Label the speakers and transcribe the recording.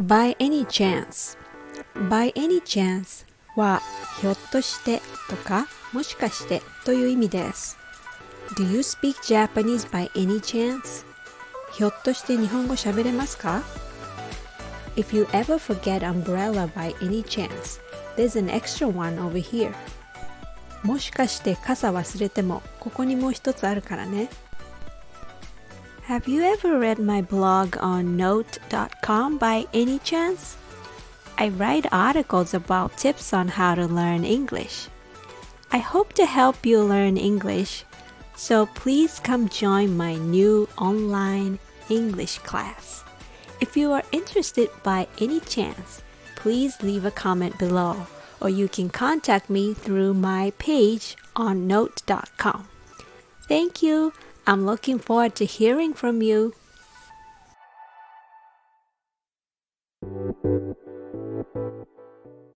Speaker 1: By any chance By any chance はひょっとしてとかもしかしてという意味です Do you speak Japanese by any chance? ひょっとして日本語喋れますか If you ever forget umbrella by any chance, there's an extra one over here. もしかして傘忘れてもここにもう一つあるからね。Have you ever read my blog on note.com by any chance? I write articles about tips on how to learn English. I hope to help you learn English, so please come join my new online English class. If you are interested by any chance, please leave a comment below or you can contact me through my page on note.com. Thank you. I'm looking forward to hearing from you.